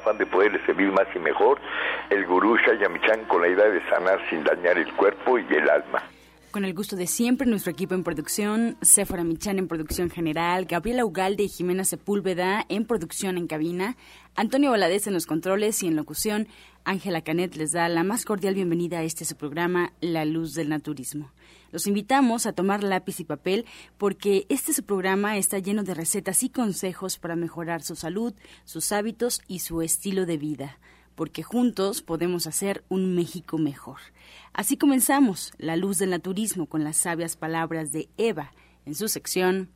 afán de poderles servir más y mejor, el gurú Shayamichan con la idea de sanar sin dañar el cuerpo y el alma. Con el gusto de siempre, nuestro equipo en producción, Sephora Michan en producción general, Gabriela Ugalde y Jimena Sepúlveda en producción en cabina, Antonio Valadez en los controles y en locución, Ángela Canet les da la más cordial bienvenida a este su programa, La Luz del Naturismo. Los invitamos a tomar lápiz y papel porque este su programa está lleno de recetas y consejos para mejorar su salud, sus hábitos y su estilo de vida porque juntos podemos hacer un México mejor. Así comenzamos La Luz del Naturismo con las sabias palabras de Eva en su sección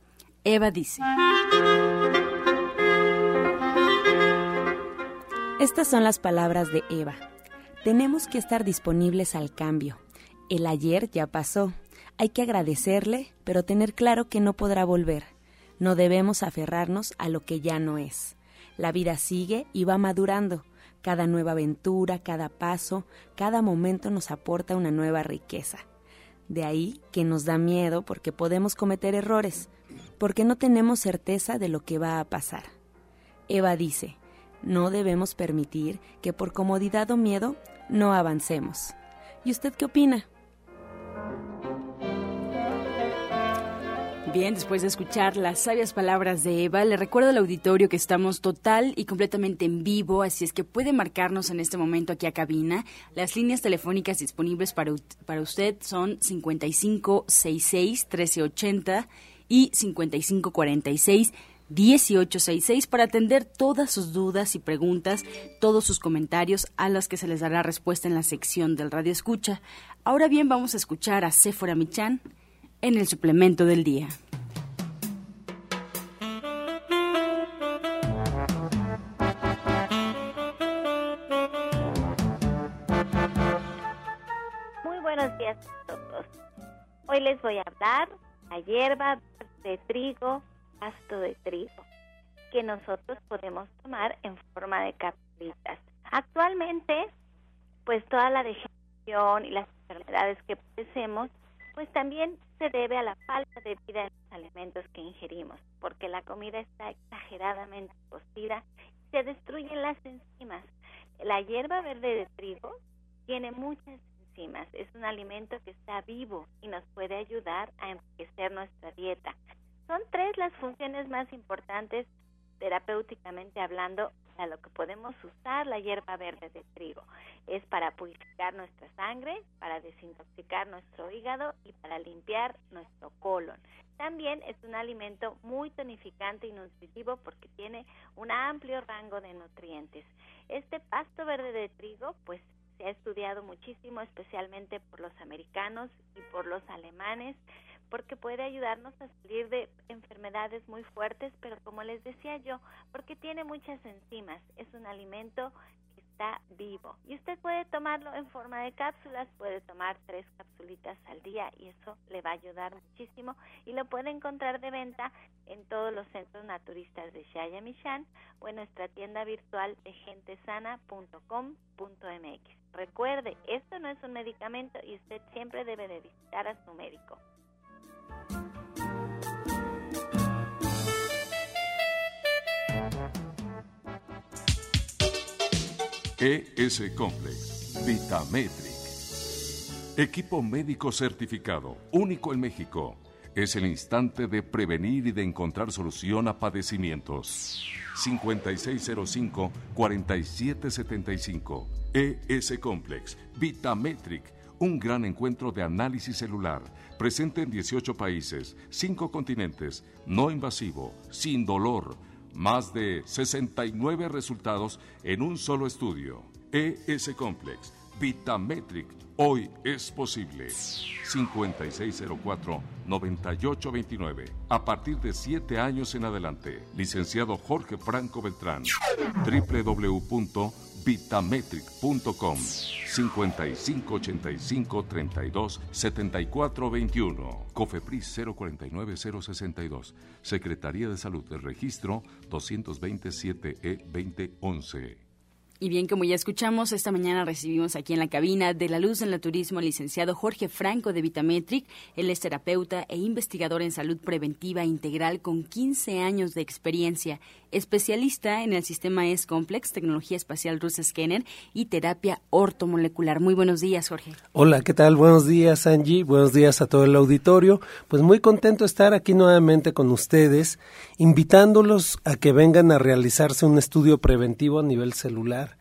Eva dice. Estas son las palabras de Eva. Tenemos que estar disponibles al cambio. El ayer ya pasó. Hay que agradecerle, pero tener claro que no podrá volver. No debemos aferrarnos a lo que ya no es. La vida sigue y va madurando cada nueva aventura, cada paso, cada momento nos aporta una nueva riqueza. De ahí que nos da miedo porque podemos cometer errores, porque no tenemos certeza de lo que va a pasar. Eva dice, no debemos permitir que por comodidad o miedo no avancemos. ¿Y usted qué opina? Bien, después de escuchar las sabias palabras de Eva, le recuerdo al auditorio que estamos total y completamente en vivo, así es que puede marcarnos en este momento aquí a cabina. Las líneas telefónicas disponibles para, para usted son 5566-1380 y 5546. 1866 para atender todas sus dudas y preguntas, todos sus comentarios a los que se les dará respuesta en la sección del Radio Escucha. Ahora bien, vamos a escuchar a Sephora Michan en el suplemento del día. Les voy a hablar la hierba de trigo, pasto de trigo, que nosotros podemos tomar en forma de capsulitas. Actualmente, pues toda la degeneración y las enfermedades que padecemos pues también se debe a la falta de vida en los alimentos que ingerimos, porque la comida está exageradamente cocida y se destruyen las enzimas. La hierba verde de trigo tiene muchas es un alimento que está vivo y nos puede ayudar a enriquecer nuestra dieta. Son tres las funciones más importantes terapéuticamente hablando a lo que podemos usar la hierba verde de trigo. Es para purificar nuestra sangre, para desintoxicar nuestro hígado y para limpiar nuestro colon. También es un alimento muy tonificante y nutritivo porque tiene un amplio rango de nutrientes. Este pasto verde de trigo pues se ha estudiado muchísimo, especialmente por los americanos y por los alemanes porque puede ayudarnos a salir de enfermedades muy fuertes, pero como les decía yo, porque tiene muchas enzimas, es un alimento está vivo. Y usted puede tomarlo en forma de cápsulas, puede tomar tres capsulitas al día y eso le va a ayudar muchísimo y lo puede encontrar de venta en todos los centros naturistas de Shaya Michan o en nuestra tienda virtual de gentesana.com.mx. Recuerde, esto no es un medicamento y usted siempre debe de visitar a su médico. ES Complex, Vitametric. Equipo médico certificado, único en México. Es el instante de prevenir y de encontrar solución a padecimientos. 5605-4775. ES Complex, Vitametric, un gran encuentro de análisis celular, presente en 18 países, 5 continentes, no invasivo, sin dolor más de 69 resultados en un solo estudio. ES Complex, Vitametric, hoy es posible. 5604-9829. A partir de 7 años en adelante. Licenciado Jorge Franco Beltrán. www.vitametric.com 5585-32-7421. COFEPRIS 049-062. Secretaría de Salud del Registro 227E2011. Y bien, como ya escuchamos, esta mañana recibimos aquí en la cabina de la luz en el turismo al licenciado Jorge Franco de Vitametric. Él es terapeuta e investigador en salud preventiva integral con 15 años de experiencia, especialista en el sistema S-Complex, tecnología espacial Rus Scanner y terapia ortomolecular. Muy buenos días, Jorge. Hola, ¿qué tal? Buenos días, Angie. Buenos días a todo el auditorio. Pues muy contento de estar aquí nuevamente con ustedes, invitándolos a que vengan a realizarse un estudio preventivo a nivel celular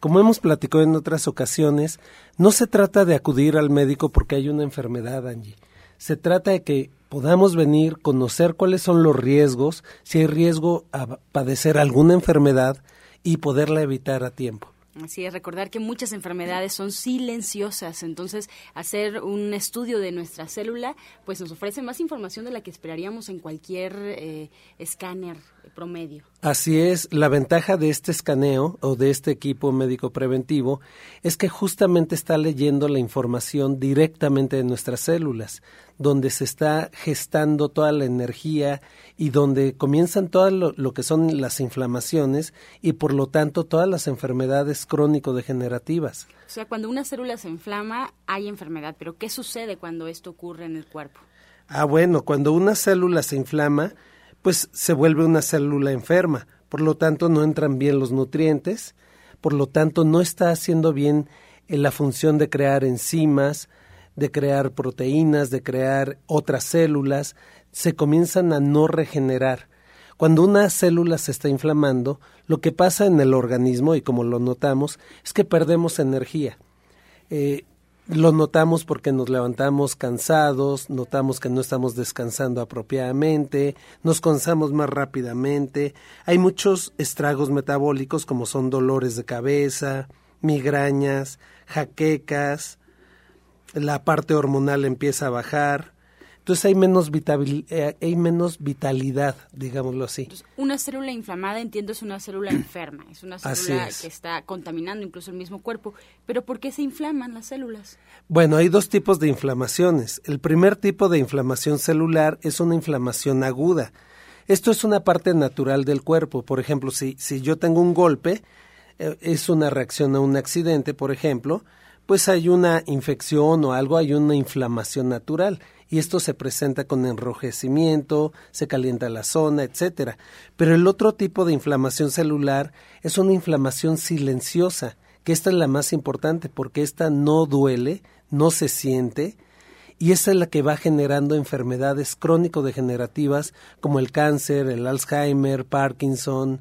como hemos platicado en otras ocasiones, no se trata de acudir al médico porque hay una enfermedad, Angie. Se trata de que podamos venir, conocer cuáles son los riesgos, si hay riesgo a padecer alguna enfermedad y poderla evitar a tiempo. Así es, recordar que muchas enfermedades son silenciosas, entonces hacer un estudio de nuestra célula pues nos ofrece más información de la que esperaríamos en cualquier eh, escáner promedio. Así es, la ventaja de este escaneo o de este equipo médico preventivo es que justamente está leyendo la información directamente de nuestras células, donde se está gestando toda la energía y donde comienzan todo lo, que son las inflamaciones y por lo tanto todas las enfermedades crónico-degenerativas. O sea, cuando una célula se inflama hay enfermedad, pero ¿qué sucede cuando esto ocurre en el cuerpo? Ah, bueno, cuando una célula se inflama, pues se vuelve una célula enferma, por lo tanto no entran bien los nutrientes, por lo tanto no está haciendo bien eh, la función de crear enzimas, de crear proteínas, de crear otras células, se comienzan a no regenerar. Cuando una célula se está inflamando, lo que pasa en el organismo, y como lo notamos, es que perdemos energía. Eh, lo notamos porque nos levantamos cansados, notamos que no estamos descansando apropiadamente, nos cansamos más rápidamente. Hay muchos estragos metabólicos como son dolores de cabeza, migrañas, jaquecas, la parte hormonal empieza a bajar, entonces hay menos, eh, hay menos vitalidad, digámoslo así. una célula inflamada, entiendo, es una célula enferma, es una célula que está contaminando incluso el mismo cuerpo. Pero ¿por qué se inflaman las células? Bueno, hay dos tipos de inflamaciones. El primer tipo de inflamación celular es una inflamación aguda. Esto es una parte natural del cuerpo. Por ejemplo, si, si yo tengo un golpe, eh, es una reacción a un accidente, por ejemplo, pues hay una infección o algo, hay una inflamación natural y esto se presenta con enrojecimiento, se calienta la zona, etcétera. Pero el otro tipo de inflamación celular es una inflamación silenciosa, que esta es la más importante porque esta no duele, no se siente y esa es la que va generando enfermedades crónico-degenerativas como el cáncer, el Alzheimer, Parkinson,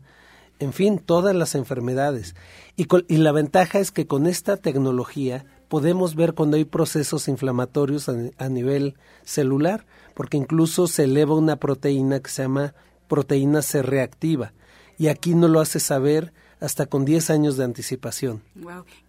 en fin, todas las enfermedades. Y, y la ventaja es que con esta tecnología podemos ver cuando hay procesos inflamatorios a, nivel celular, porque incluso se eleva una proteína que se llama proteína C reactiva. Y aquí no lo hace saber hasta con 10 años de anticipación.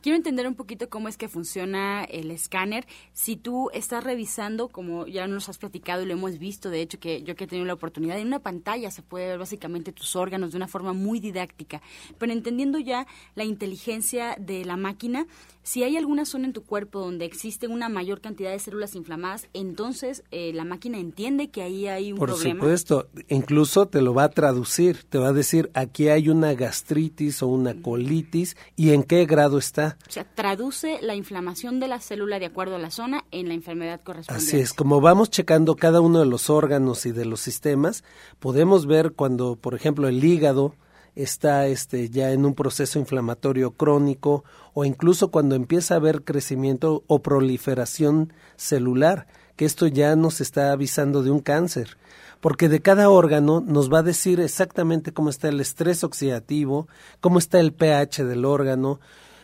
Quiero entender un poquito cómo es que funciona el escáner. Si tú estás revisando, como ya nos has platicado y lo hemos visto, de hecho, que yo que he tenido la oportunidad, en una pantalla se puede ver básicamente tus órganos de una forma muy didáctica, pero entendiendo ya la inteligencia de la máquina, si hay alguna zona en tu cuerpo donde existe una mayor cantidad de células inflamadas, entonces eh, la máquina entiende que ahí hay un problema. Por supuesto, incluso te lo va a traducir, te va a decir aquí hay una gastritis o una colitis y en qué grado está. O sea, traduce la inflamación de la célula de acuerdo a la zona en la enfermedad correspondiente. Así es, como vamos checando cada uno de los órganos y de los sistemas, podemos ver cuando, por ejemplo, el hígado está este, ya en un proceso inflamatorio crónico o incluso cuando empieza a haber crecimiento o proliferación celular, que esto ya nos está avisando de un cáncer, porque de cada órgano nos va a decir exactamente cómo está el estrés oxidativo, cómo está el pH del órgano,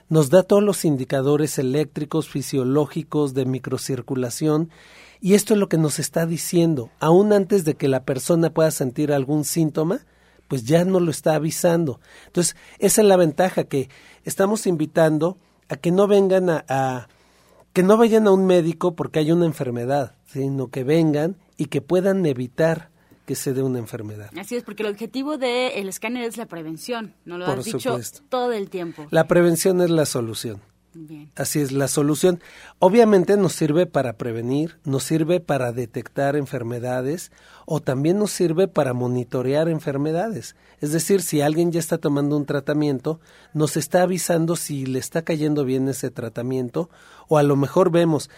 nos da todos los indicadores eléctricos, fisiológicos, de microcirculación, y esto es lo que nos está diciendo, aún antes de que la persona pueda sentir algún síntoma, pues ya no lo está avisando. Entonces, esa es la ventaja que estamos invitando a que no vengan a, que no vayan a un médico porque hay una enfermedad, sino que vengan y que puedan evitar que se dé una enfermedad. Así es, porque el objetivo del escáner es la prevención, no lo has dicho todo el tiempo. La prevención es la solución. Así es la solución. Obviamente nos sirve para prevenir, nos sirve para detectar enfermedades o también nos sirve para monitorear enfermedades. Es decir, si alguien ya está tomando un tratamiento, nos está avisando si le está cayendo bien ese tratamiento o a lo mejor vemos,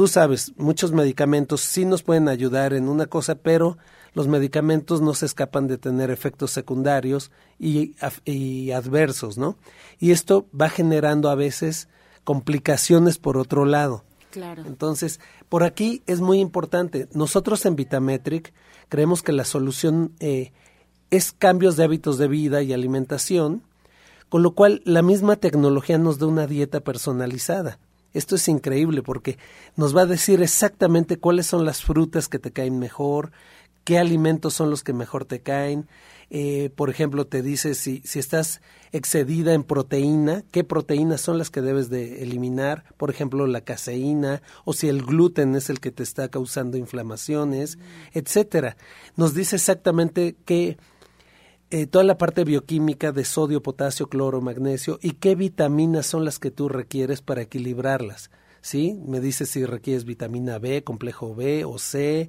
tú sabes, muchos medicamentos sí nos pueden ayudar en una cosa, pero los medicamentos no se escapan de tener efectos secundarios y, y adversos, ¿no? Y esto va generando a veces complicaciones por otro lado. Claro. Entonces, por aquí es muy importante. Nosotros en Vitametric creemos que la solución eh, es cambios de hábitos de vida y alimentación, con lo cual la misma tecnología nos da una dieta personalizada. Esto es increíble porque nos va a decir exactamente cuáles son las frutas que te caen mejor, qué alimentos son los que mejor te caen. Eh, por ejemplo, te dice si, si estás excedida en proteína, qué proteínas son las que debes de eliminar, por ejemplo, la caseína, o si el gluten es el que te está causando inflamaciones, etcétera. Nos dice exactamente qué eh, toda la parte bioquímica de sodio, potasio, cloro, magnesio y qué vitaminas son las que tú requieres para equilibrarlas. ¿Sí? Me dice si requieres vitamina B, complejo B o C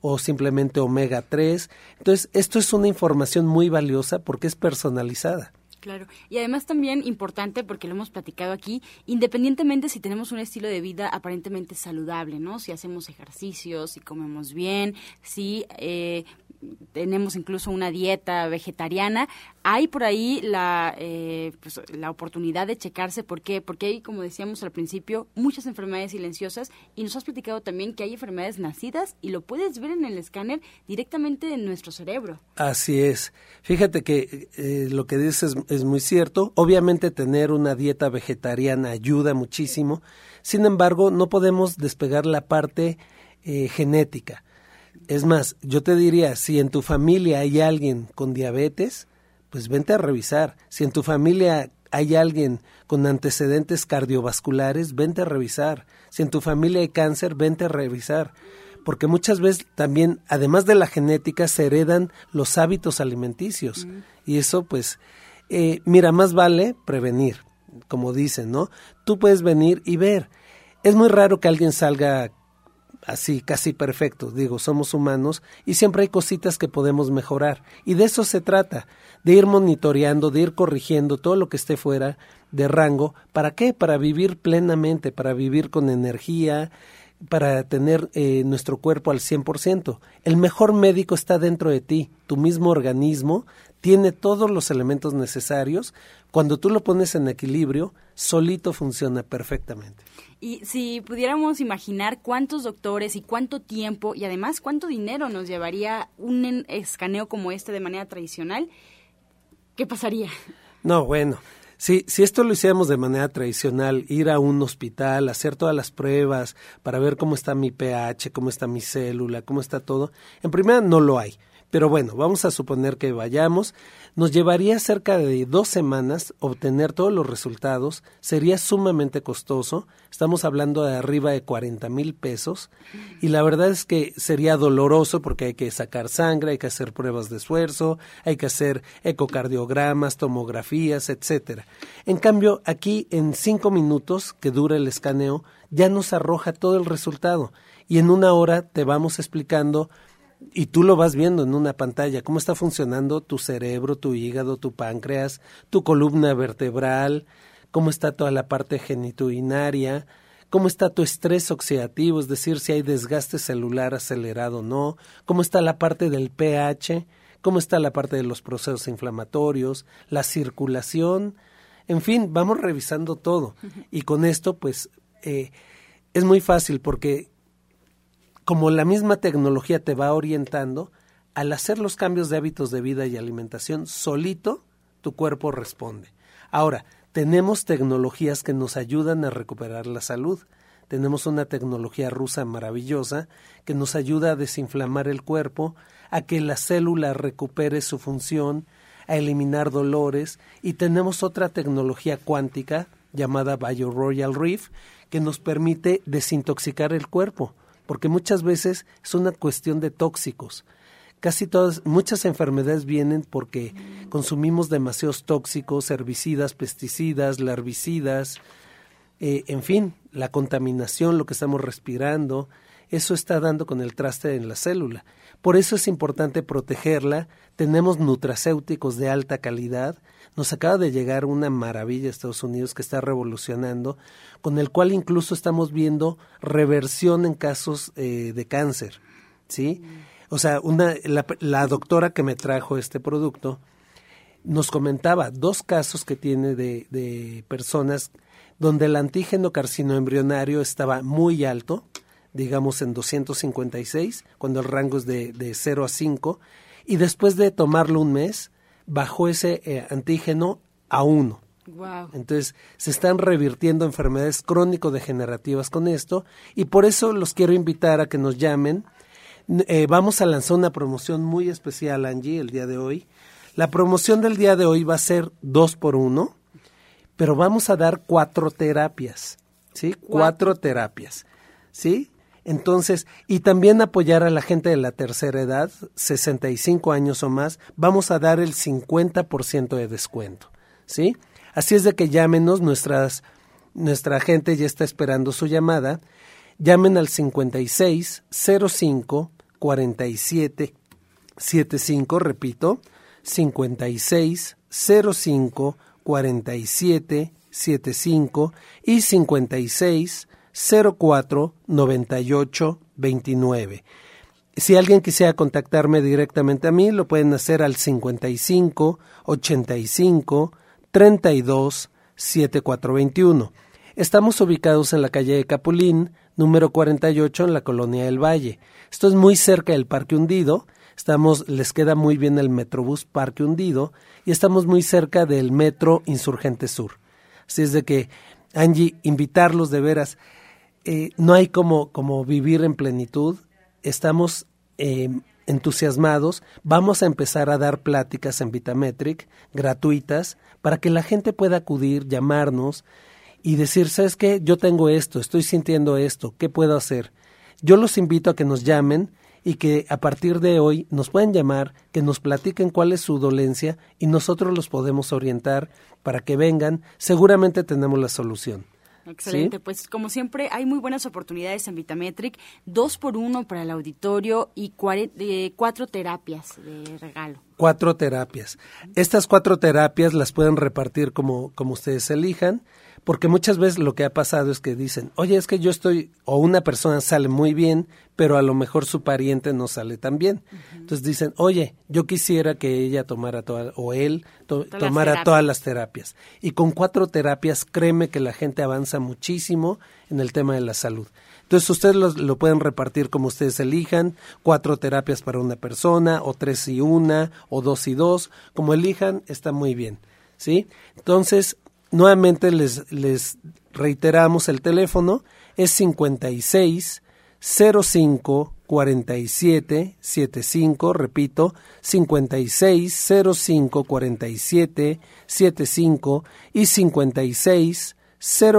o simplemente omega 3. Entonces, esto es una información muy valiosa porque es personalizada. Claro, y además también importante, porque lo hemos platicado aquí, independientemente si tenemos un estilo de vida aparentemente saludable, ¿no? Si hacemos ejercicios, si comemos bien, si eh, tenemos incluso una dieta vegetariana, hay por ahí la, eh, pues, la oportunidad de checarse. ¿Por qué? Porque hay, como decíamos al principio, muchas enfermedades silenciosas y nos has platicado también que hay enfermedades nacidas y lo puedes ver en el escáner directamente en nuestro cerebro. Así es. Fíjate que eh, lo que dices es, muy cierto. Obviamente tener una dieta vegetariana ayuda muchísimo. Sin embargo, no podemos despegar la parte eh, genética. Es más, yo te diría, si en tu familia hay alguien con diabetes, pues vente a revisar. Si en tu familia hay alguien con antecedentes cardiovasculares, vente a revisar. Si en tu familia hay cáncer, vente a revisar. Porque muchas veces también, además de la genética, se heredan los hábitos alimenticios. Y eso, pues, eh, mira, más vale prevenir, como dicen, ¿no? Tú puedes venir y ver. Es muy raro que alguien salga así casi perfecto. Digo, somos humanos y siempre hay cositas que podemos mejorar. Y de eso se trata, de ir monitoreando, de ir corrigiendo todo lo que esté fuera de rango. ¿Para qué? Para vivir plenamente, para vivir con energía, para tener eh, nuestro cuerpo al 100%. El mejor médico está dentro de ti, tu mismo organismo tiene todos los elementos necesarios. Cuando tú lo pones en equilibrio, solito funciona perfectamente. Y si pudiéramos imaginar cuántos doctores y cuánto tiempo y además cuánto dinero nos llevaría un escaneo como este de manera tradicional, ¿qué pasaría? No, bueno, si, si esto lo hiciéramos de manera tradicional, ir a un hospital, hacer todas las pruebas para ver cómo está mi pH, cómo está mi célula, cómo está todo, en primera no lo hay. Pero bueno, vamos a suponer que vayamos. Nos llevaría cerca de dos semanas obtener todos los resultados. Sería sumamente costoso. Estamos hablando de arriba de 40 mil pesos. Y la verdad es que sería doloroso porque hay que sacar sangre, hay que hacer pruebas de esfuerzo, hay que hacer ecocardiogramas, tomografías, etcétera. En cambio, aquí en cinco minutos que dura el escaneo, ya nos arroja todo el resultado. Y en una hora te vamos explicando y tú lo vas viendo en una pantalla, cómo está funcionando tu cerebro, tu hígado, tu páncreas, tu columna vertebral, cómo está toda la parte genitourinaria, cómo está tu estrés oxidativo, es decir, si hay desgaste celular acelerado o no, cómo está la parte del pH, cómo está la parte de los procesos inflamatorios, la circulación, en fin, vamos revisando todo. Y con esto, pues, eh, es muy fácil porque como la misma tecnología te va orientando, al hacer los cambios de hábitos de vida y alimentación, solito tu cuerpo responde. Ahora, tenemos tecnologías que nos ayudan a recuperar la salud. Tenemos una tecnología rusa maravillosa que nos ayuda a desinflamar el cuerpo, a que la célula recupere su función, a eliminar dolores y tenemos otra tecnología cuántica llamada BioRoyal Reef que nos permite desintoxicar el cuerpo porque muchas veces es una cuestión de tóxicos. Casi todas, muchas enfermedades vienen porque consumimos demasiados tóxicos, herbicidas, pesticidas, larvicidas, eh, en fin, la contaminación, lo que estamos respirando, eso está dando con el traste en la célula. Por eso es importante protegerla. Tenemos nutracéuticos de alta calidad. Nos acaba de llegar una maravilla a Estados Unidos que está revolucionando, con el cual incluso estamos viendo reversión en casos eh, de cáncer. ¿Sí? O sea, una, la, doctora que me trajo este producto nos comentaba dos casos que tiene de, de personas donde el antígeno carcinoembrionario estaba muy alto, digamos en 256, cuando el rango es de, de 0 a 5, y después de tomarlo un mes, bajó ese eh, antígeno a 1. Entonces, se están revirtiendo enfermedades crónico-degenerativas con esto, y por eso los quiero invitar a que nos llamen. Eh, vamos a lanzar una promoción muy especial, Angie, el día de hoy. La promoción del día de hoy va a ser 2 por 1 pero vamos a dar cuatro terapias, ¿sí? Cuatro terapias, ¿sí? Entonces, y también apoyar a la gente de la tercera edad, 65 años o más, vamos a dar el 50% de descuento, ¿sí? Así es de que llámenos, nuestras, nuestra gente ya está esperando su llamada. Llamen al 56 05 47 75, repito, 56 05 47 75 y 56 04 98 29. Si alguien quisiera contactarme directamente a mí, lo pueden hacer al 55 85 32 7421. Estamos ubicados en la calle de Capulín, número 48 en la colonia del Valle. Esto es muy cerca del Parque Hundido. Estamos, les queda muy bien el Metrobús Parque Hundido y estamos muy cerca del Metro Insurgente Sur. Así es de que, Angie, invitarlos de veras. Eh, no hay como, como vivir en plenitud. Estamos em, entusiasmados. Vamos a empezar a dar pláticas en Vitametric gratuitas para que la gente pueda acudir, llamarnos y decir, ¿sabes qué? Yo tengo esto, estoy sintiendo esto, ¿qué puedo hacer? Yo los invito a que nos llamen y que a partir de hoy nos pueden llamar, que nos platiquen cuál es su dolencia y nosotros los podemos orientar para que vengan. Seguramente tenemos la solución. Excelente, pues como siempre hay muy buenas oportunidades en Vitametric, dos por uno para el auditorio y eh, cuatro terapias de regalo. Cuatro terapias. Estas cuatro terapias las pueden repartir como, como ustedes elijan porque muchas veces lo que ha pasado es que dicen, oye, es que yo estoy, o una persona sale muy bien, pero a lo mejor su pariente no sale tan bien. Entonces dicen, oye, yo quisiera que ella tomara toda, o él tomara todas las terapias. Y con cuatro terapias, créeme que la gente avanza muchísimo en el tema de la salud. Entonces ustedes lo, lo, pueden repartir como ustedes elijan, cuatro terapias para una persona, o tres y una, o dos y dos, como elijan, está muy bien. ¿Sí? Entonces, Nuevamente les, reiteramos el teléfono, es 56 05 47 75, repito, 56 05 47 75 y 56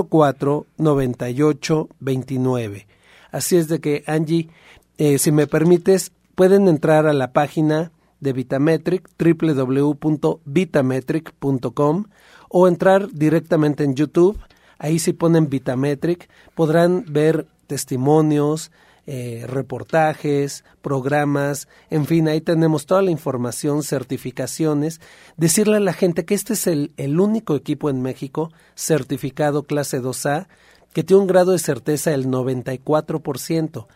04 98 29. Así es de que, Angie, eh, si me permites, pueden entrar a la página de Vitametric, www.vitametric.com o entrar directamente en YouTube. Ahí si ponen Vitametric podrán ver testimonios, eh, reportajes, programas, en fin, ahí tenemos toda la información, certificaciones. Decirle a la gente que este es el, el único equipo en México certificado clase 2A que tiene un grado de certeza del 94%.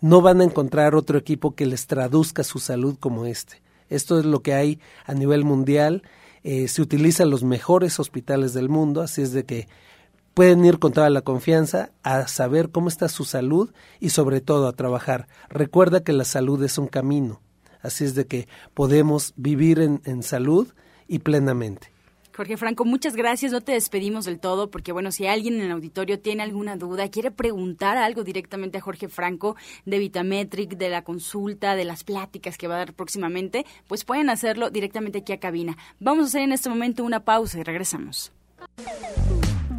No van a encontrar otro equipo que les traduzca su salud como este. Esto es lo que hay a nivel mundial eh, se utilizan los mejores hospitales del mundo, así es de que pueden ir con toda la confianza a saber cómo está su salud y sobre todo a trabajar. Recuerda que la salud es un camino, así es de que podemos vivir en, en salud y plenamente. Jorge Franco, muchas gracias. No te despedimos del todo porque, bueno, si alguien en el auditorio tiene alguna duda, quiere preguntar algo directamente a Jorge Franco de Vitametric, de la consulta, de las pláticas que va a dar próximamente, pues pueden hacerlo directamente aquí a cabina. Vamos a hacer en este momento una pausa y regresamos.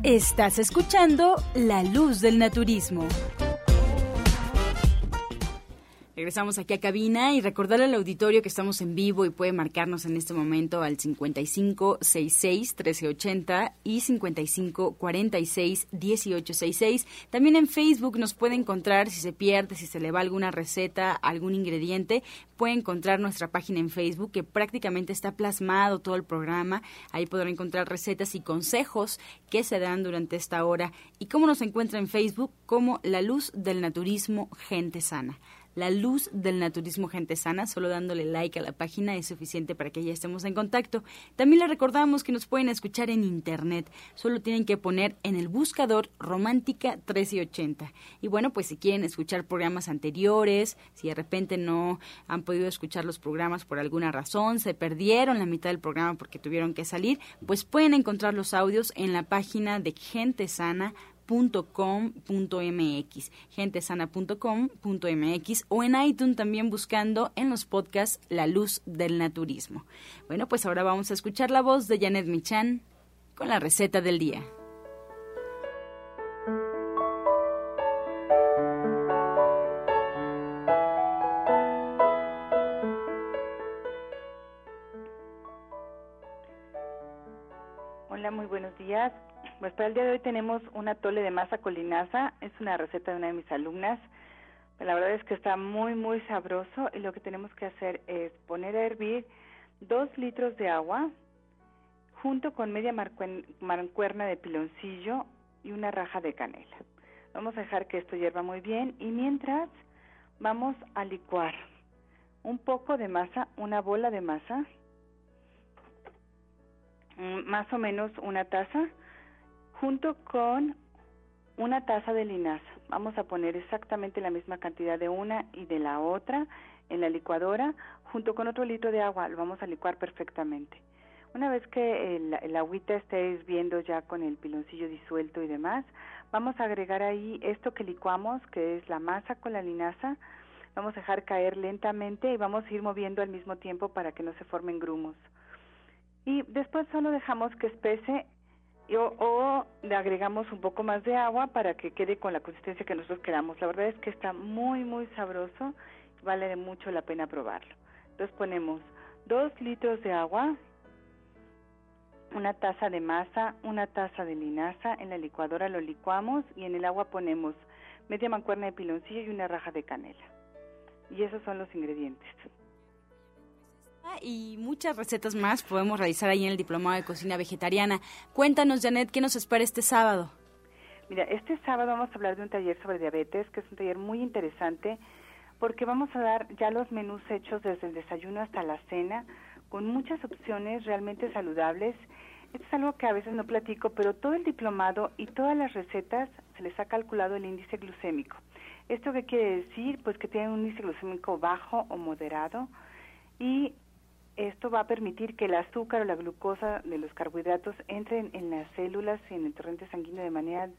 Estás escuchando La Luz del Naturismo. Regresamos aquí a cabina y recordarle al auditorio que estamos en vivo y puede marcarnos en este momento al 5566 1380 y 5546 1866. También en Facebook nos puede encontrar si se pierde, si se le va alguna receta, algún ingrediente, puede encontrar nuestra página en Facebook que prácticamente está plasmado todo el programa. Ahí podrá encontrar recetas y consejos que se dan durante esta hora. ¿Y cómo nos encuentra en Facebook? Como La Luz del Naturismo Gente Sana. La Luz del Naturismo Gente Sana. Solo dándole like a la página es suficiente para que ya estemos en contacto. También les recordamos que nos pueden escuchar en internet. Solo tienen que poner en el buscador Romántica 1380. Y bueno, pues si quieren escuchar programas anteriores, si de repente no han podido escuchar los programas por alguna razón, se perdieron la mitad del programa porque tuvieron que salir, pues pueden encontrar los audios en la página de Gente Sana gentesana.com.mx, gentesana.com.mx o en iTunes también buscando en los podcasts La Luz del Naturismo. Bueno, pues ahora vamos a escuchar la voz de Janet Michan con la receta del día. Pues para el día de hoy tenemos un atole de masa colinaza, es una receta de una de mis alumnas. La verdad es que está muy, muy sabroso y lo que tenemos que hacer es poner a hervir dos litros de agua junto con media mancuerna de piloncillo y una raja de canela. Vamos a dejar que esto hierva muy bien y mientras vamos a licuar un poco de masa, una bola de masa, mm, más o menos una taza, junto con una taza de linaza. Vamos a poner exactamente la misma cantidad de una y de la otra en la licuadora, junto con otro litro de agua. Lo vamos a licuar perfectamente. Una vez que el, agüita esté hirviendo ya con el piloncillo disuelto y demás, vamos a agregar ahí esto que licuamos, que es la masa con la linaza. Vamos a dejar caer lentamente y vamos a ir moviendo al mismo tiempo para que no se formen grumos. Y después solo dejamos que espese o, le agregamos un poco más de agua para que quede con la consistencia que nosotros queramos. La verdad es que está muy, muy sabroso, vale mucho la pena probarlo. Entonces ponemos dos litros de agua, una taza de masa, una taza de linaza, en la licuadora lo licuamos y en el agua ponemos media mancuerna de piloncillo y una raja de canela. Y esos son los ingredientes y muchas recetas más podemos realizar ahí en el Diplomado de Cocina Vegetariana. Cuéntanos, Janet, ¿qué nos espera este sábado? Mira, este sábado vamos a hablar de un taller sobre diabetes, que es un taller muy interesante, porque vamos a dar ya los menús hechos desde el desayuno hasta la cena, con muchas opciones realmente saludables. Esto es algo que a veces no platico, pero todo el diplomado y todas las recetas se les ha calculado el índice glucémico. ¿Esto qué quiere decir? Pues que tienen un índice glucémico bajo o moderado y esto va a permitir que el azúcar o la glucosa de los carbohidratos entren en las células y en el torrente sanguíneo de manera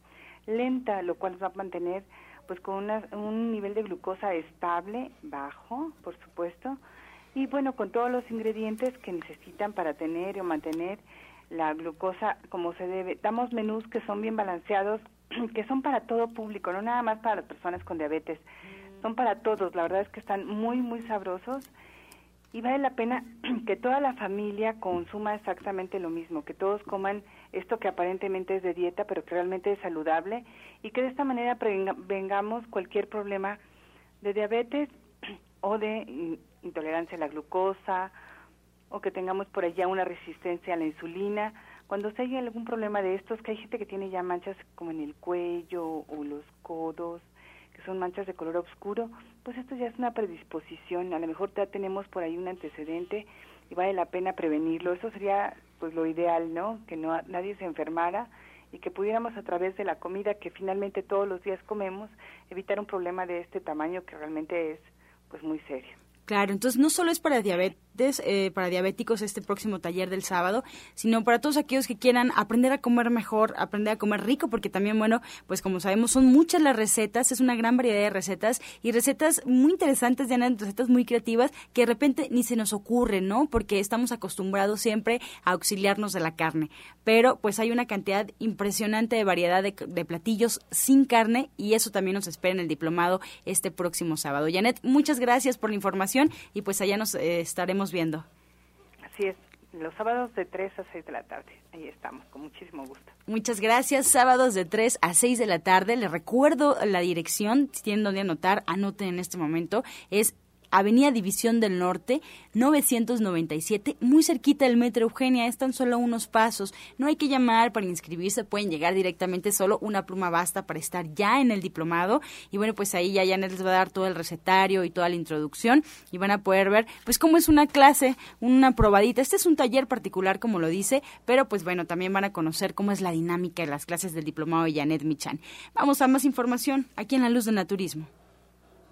lenta, lo cual va a mantener pues con un nivel de glucosa estable, bajo, por supuesto, y bueno, con todos los ingredientes que necesitan para tener o mantener la glucosa como se debe. Damos menús que son bien balanceados, que son para todo público, no nada más para las personas con diabetes, son para todos, la verdad es que están muy, muy sabrosos y vale la pena que toda la familia consuma exactamente lo mismo, que todos coman esto que aparentemente es de dieta, pero que realmente es saludable y que de esta manera vengamos cualquier problema de diabetes o de intolerancia a la glucosa o que tengamos por allá una resistencia a la insulina. Cuando se haya algún problema de estos, que hay gente que tiene ya manchas como en el cuello o los codos, que son manchas de color oscuro, pues esto ya es una predisposición, a lo mejor ya tenemos por ahí un antecedente y vale la pena prevenirlo. Eso sería pues lo ideal, ¿no? Que no nadie se enfermara y que pudiéramos a través de la comida que finalmente todos los días comemos evitar un problema de este tamaño que realmente es pues muy serio. Claro, entonces no solo es para diabetes eh, para diabéticos este próximo taller del sábado, sino para todos aquellos que quieran aprender a comer mejor, aprender a comer rico, porque también, bueno, pues como sabemos, son muchas las recetas, es una gran variedad de recetas y recetas muy interesantes, de recetas muy creativas que de repente ni se nos ocurre, ¿no? Porque estamos acostumbrados siempre a auxiliarnos de la carne. Pero pues hay una cantidad impresionante de variedad de, de platillos sin carne y eso también nos espera en el diplomado este próximo sábado. Janet, muchas gracias por la información y pues allá nos eh, estaremos viendo. Así es, los sábados de 3 a 6 de la tarde. Ahí estamos, con muchísimo gusto. Muchas gracias. Sábados de 3 a 6 de la tarde. Les recuerdo la dirección, si tienen donde anotar, anoten en este momento. Es Avenida División del Norte, 997, muy cerquita del Metro Eugenia, están solo unos pasos. No hay que llamar para inscribirse, pueden llegar directamente, solo una pluma basta para estar ya en el diplomado. Y bueno, pues ahí ya Janet les va a dar todo el recetario y toda la introducción y van a poder ver pues cómo es una clase, una probadita. Este es un taller particular, como lo dice, pero pues bueno, también van a conocer cómo es la dinámica de las clases del diplomado de Janet Michan. Vamos a más información aquí en La Luz del Naturismo.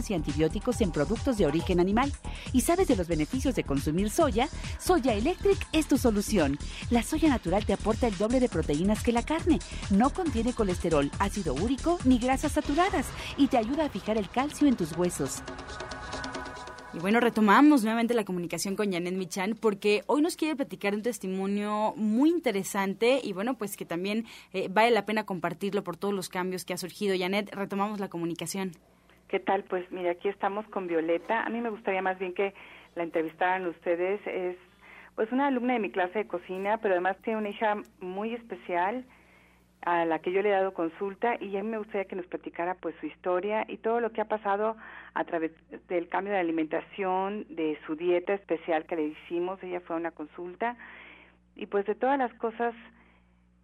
y antibióticos en productos de origen animal. ¿Y sabes de los beneficios de consumir soya? Soya Electric es tu solución. La soya natural te aporta el doble de proteínas que la carne. No contiene colesterol, ácido úrico ni grasas saturadas y te ayuda a fijar el calcio en tus huesos. Y bueno, retomamos nuevamente la comunicación con Janet Michan porque hoy nos quiere platicar un testimonio muy interesante y bueno, pues que también eh, vale la pena compartirlo por todos los cambios que ha surgido. Janet, retomamos la comunicación. ¿Qué tal? Pues mira, aquí estamos con Violeta. A mí me gustaría más bien que la entrevistaran ustedes. Es pues una alumna de mi clase de cocina, pero además tiene una hija muy especial a la que yo le he dado consulta y a mí me gustaría que nos platicara pues su historia y todo lo que ha pasado a través del cambio de alimentación, de su dieta especial que le hicimos, ella fue a una consulta y pues de todas las cosas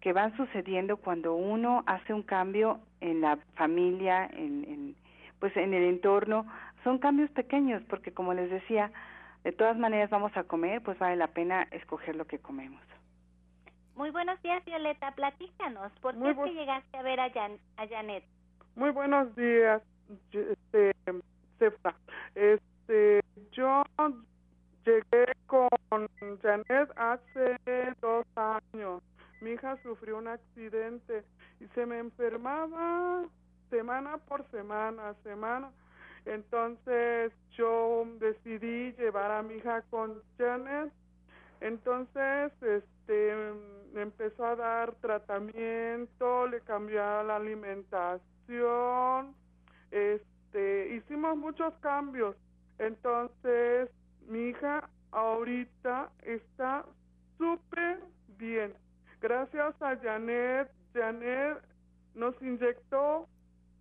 que van sucediendo cuando uno hace un cambio en la familia, en, en pues en el entorno son cambios pequeños porque como les decía de todas maneras vamos a comer pues vale la pena escoger lo que comemos. Muy buenos días Violeta. Platícanos por qué es que llegaste a ver a, a Janet muy buenos días este este yo llegué con Janet hace dos años. Mi hija sufrió un accidente y se me enfermaba semana por semana, semana. Entonces yo decidí llevar a mi hija con Janet. Entonces, este, empezó a dar tratamiento, le cambió la alimentación, este, hicimos muchos cambios. Entonces, mi hija ahorita está súper bien. Gracias a Janet, Janet nos inyectó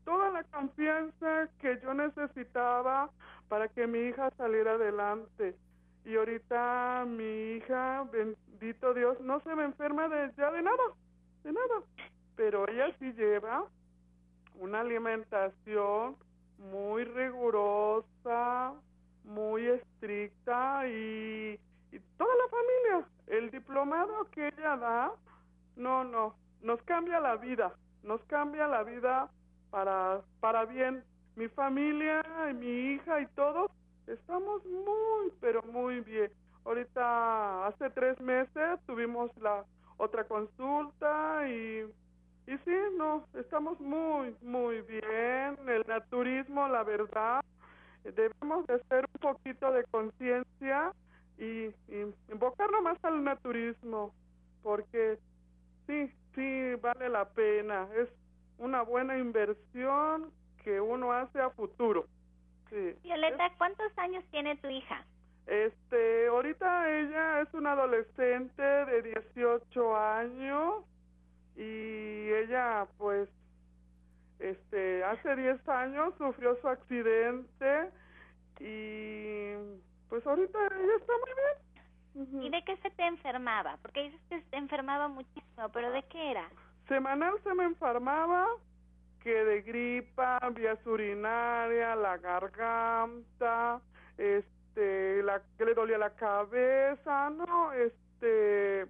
toda la confianza que yo necesitaba para que mi hija saliera adelante. Y ahorita mi hija, bendito Dios, no se me enferma de ya de nada, de nada. Pero ella sí lleva una alimentación muy rigurosa, muy estricta y, y toda la familia, el diplomado que ella da, no, no, nos cambia la vida, nos cambia la vida para, para bien. Mi familia, y mi hija y todos estamos muy, pero muy bien. Ahorita, hace tres meses, tuvimos la otra consulta y, y sí, no, estamos muy, muy bien. El naturismo, la verdad, debemos de hacer un poquito de conciencia y, y invocarnos más al naturismo, porque sí, sí, vale la pena. Es una buena inversión que uno hace a futuro. Sí. Violeta, ¿cuántos años tiene tu hija? Este, ahorita ella es una adolescente de 18 años y ella pues este hace 10 años sufrió su accidente y Pues ahorita ella está muy bien. ¿Y de qué se te enfermaba? Porque dices que se te enfermaba muchísimo, pero ¿de qué era? Semanal se me enfermaba que de gripa, vías urinaria, la garganta, este, la que le dolía la cabeza, no, este,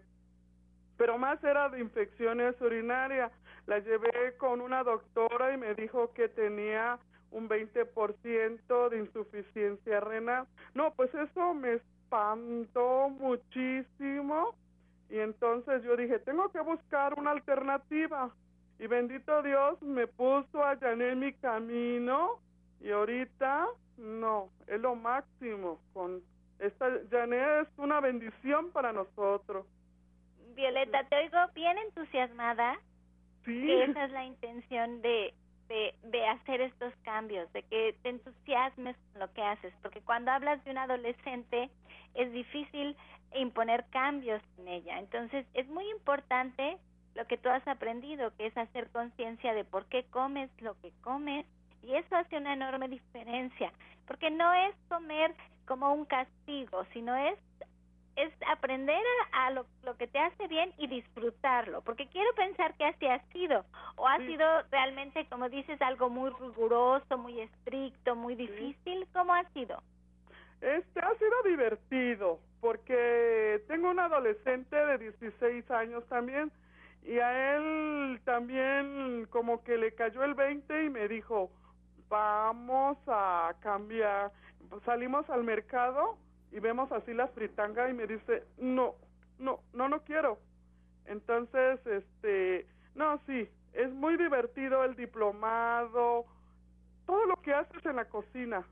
pero más era de infecciones urinarias. La llevé con una doctora y me dijo que tenía un 20% de insuficiencia renal. No, pues eso me espantó muchísimo y entonces yo dije, tengo que buscar una alternativa. Y bendito Dios me puso allá en mi camino y ahorita no, es lo máximo. Con esta Janet es una bendición para nosotros. Violeta, te oigo bien entusiasmada. Sí. Que esa es la intención de, de, de hacer estos cambios, de que te entusiasmes con lo que haces, porque cuando hablas de un adolescente es difícil imponer cambios en ella. Entonces es muy importante lo que tú has aprendido, que es hacer conciencia de por qué comes lo que comes, y eso hace una enorme diferencia, porque no es comer como un castigo, sino es es aprender a, lo, lo, que te hace bien y disfrutarlo, porque quiero pensar que así ha sido, o ha sido realmente, como dices, algo muy riguroso, muy estricto, muy difícil, ¿cómo ha sido? Este ha sido divertido, porque tengo un adolescente de 16 años también, y a él también como que le cayó el 20 y me dijo, vamos a cambiar, salimos al mercado, y vemos así las fritangas y me dice, no, no, no, no quiero. Entonces, este, no, sí, es muy divertido el diplomado, todo lo que haces en la cocina.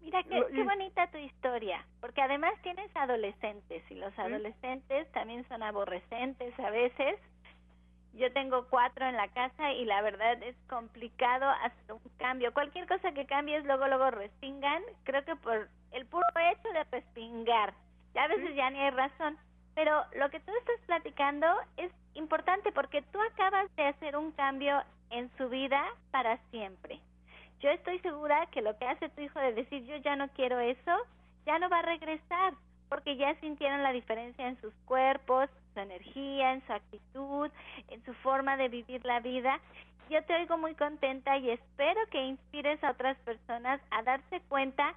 Mira, qué, qué bonita tu historia, porque además tienes adolescentes y los adolescentes también son aborrecentes a veces. Yo tengo cuatro en la casa y la verdad es complicado hacer un cambio. Cualquier cosa que cambies, luego, luego respingan. Creo que por el puro hecho de respingar. Ya a veces ya ni hay razón. Pero lo que tú estás platicando es importante porque tú acabas de hacer un cambio en su vida para siempre. Yo estoy segura que lo que hace tu hijo de decir yo ya no quiero eso, ya no va a regresar porque ya sintieron la diferencia en sus cuerpos, su energía, en su actitud, en su forma de vivir la vida. Yo te oigo muy contenta y espero que inspires a otras personas a darse cuenta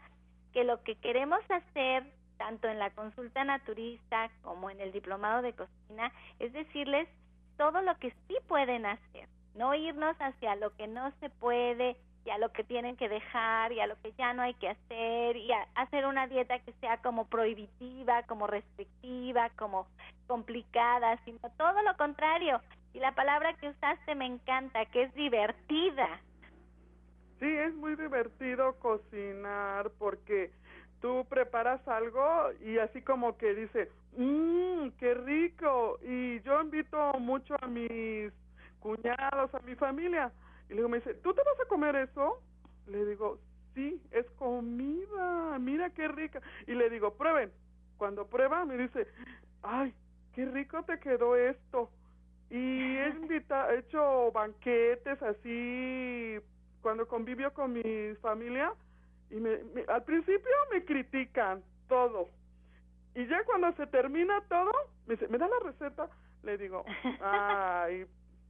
que lo que queremos hacer tanto en la consulta naturista como en el diplomado de cocina es decirles todo lo que sí pueden hacer, no irnos hacia lo que no se puede y a lo que tienen que dejar y a lo que ya no hay que hacer y a hacer una dieta que sea como prohibitiva, como restrictiva, como complicada, sino todo lo contrario. Y la palabra que usaste me encanta, que es divertida. Sí, es muy divertido cocinar porque tú preparas algo y así como que dice, mmm, qué rico. Y yo invito mucho a mis cuñados, a mi familia. Y luego me dice, ¿tú te vas a comer eso? Le digo, sí, es comida, mira qué rica. Y le digo, prueben. Cuando prueba me dice, ay, qué rico te quedó esto. Y he, invita he hecho banquetes así cuando convivio con mi familia y me, al principio me critican todo y ya cuando se termina todo me dice me da la receta le digo ay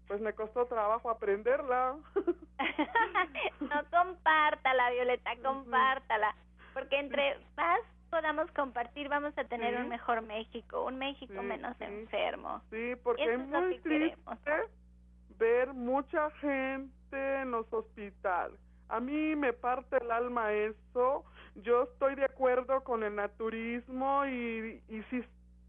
pues me costó trabajo aprenderla. No compártala Violeta compártala. Porque entre más podamos compartir vamos a tener un mejor México un México menos enfermo. Sí porque es muy triste ver mucha gente en los hospitales. A mí me parte el alma eso. Yo estoy de acuerdo con el naturismo y, y si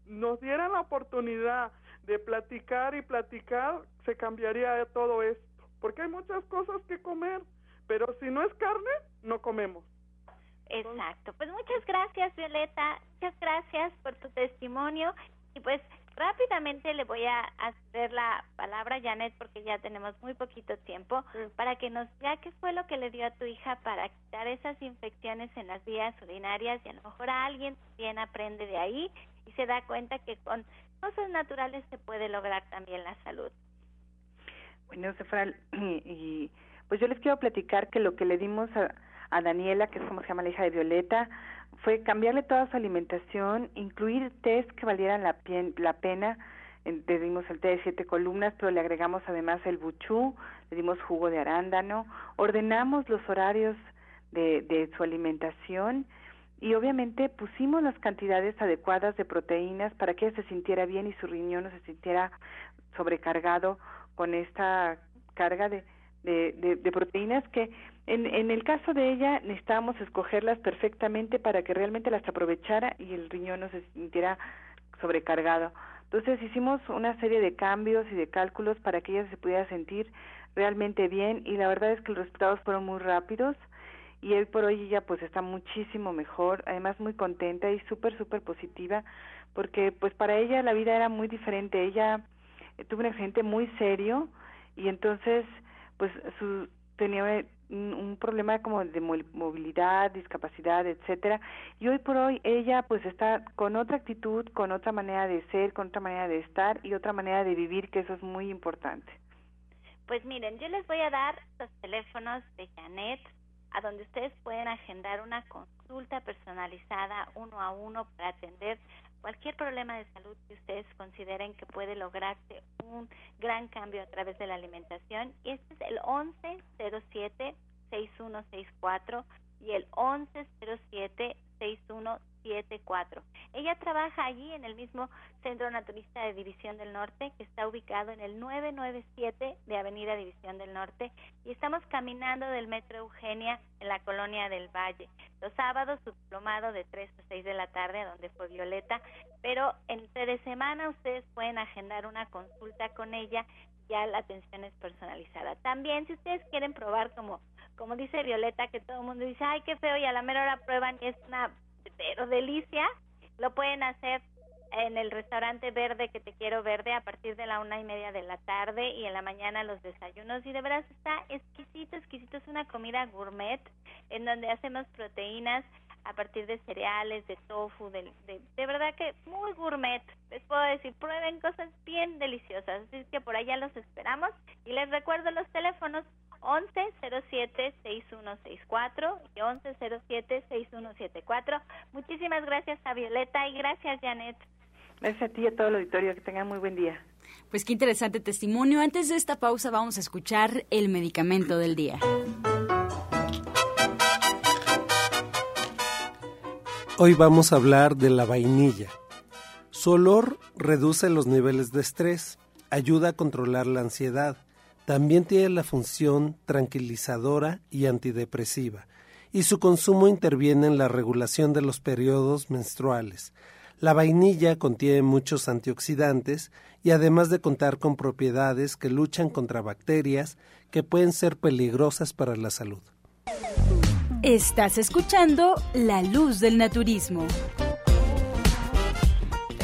nos dieran la oportunidad de platicar y platicar, se cambiaría todo esto. Porque hay muchas cosas que comer, pero si no es carne, no comemos. Exacto. Pues muchas gracias, Violeta. Muchas gracias por tu testimonio. Y pues Rápidamente le voy a hacer la palabra a Janet porque ya tenemos muy poquito tiempo para que nos diga qué fue lo que le dio a tu hija para quitar esas infecciones en las vías urinarias y a lo mejor a alguien también aprende de ahí y se da cuenta que con cosas naturales se puede lograr también la salud. Bueno, Sefral, y pues yo les quiero platicar que lo que le dimos a, a Daniela, que es como se llama la hija de Violeta, fue cambiarle toda su alimentación, incluir test que valieran la, la pena, le dimos el té de siete columnas, pero le agregamos además el buchú, le dimos jugo de arándano, ordenamos los horarios de, de su alimentación y obviamente pusimos las cantidades adecuadas de proteínas para que ella se sintiera bien y su riñón no se sintiera sobrecargado con esta carga de, de, proteínas que en, en el caso de ella necesitábamos escogerlas perfectamente para que realmente las aprovechara y el riñón no se sintiera sobrecargado. Entonces hicimos una serie de cambios y de cálculos para que ella se pudiera sentir realmente bien y la verdad es que los resultados fueron muy rápidos y hoy por hoy ella pues está muchísimo mejor, además muy contenta y súper, súper positiva porque pues para ella la vida era muy diferente. Ella tuvo un accidente muy serio y entonces pues su tenía un, problema como de movilidad, discapacidad, etcétera, y hoy por hoy ella pues está con otra actitud, con otra manera de ser, con otra manera de estar y otra manera de vivir, que eso es muy importante. Pues miren, yo les voy a dar los teléfonos de Janet, a donde ustedes pueden agendar una consulta personalizada uno a uno para atender cualquier problema de salud que ustedes consideren que puede lograrse un gran cambio a través de la alimentación. Y este es el 1107-6164 y el 1107-6164. Ella trabaja allí en el mismo Centro Naturista de División del Norte, que está ubicado en el 997 de Avenida División del Norte, y estamos caminando del Metro Eugenia en la colonia del Valle. Los sábados su diplomado de 3 a 6 de la tarde, donde fue Violeta, pero entre de semana ustedes pueden agendar una consulta con ella, ya la atención es personalizada. También si ustedes quieren probar como como dice Violeta, que todo el mundo dice, ay, qué feo, y a la mera hora prueban y es una pero delicia, lo pueden hacer en el restaurante verde que te quiero verde a partir de la una y media de la tarde y en la mañana los desayunos y de verdad está exquisito, exquisito, es una comida gourmet en donde hacemos proteínas a partir de cereales, de tofu, de, de, verdad que muy gourmet. Les puedo decir, prueben cosas bien deliciosas. Así que por allá los esperamos. Y les recuerdo los teléfonos 1107-6164 y 1107-6174. Muchísimas gracias a Violeta y gracias Janet. Gracias a ti y a todo el auditorio. Que tengan muy buen día. Pues qué interesante testimonio. Antes de esta pausa vamos a escuchar el medicamento del día. Hoy vamos a hablar de la vainilla. Su olor reduce los niveles de estrés, ayuda a controlar la ansiedad, también tiene la función tranquilizadora y antidepresiva, y su consumo interviene en la regulación de los periodos menstruales. La vainilla contiene muchos antioxidantes y además de contar con propiedades que luchan contra bacterias que pueden ser peligrosas para la salud. Estás escuchando La Luz del Naturismo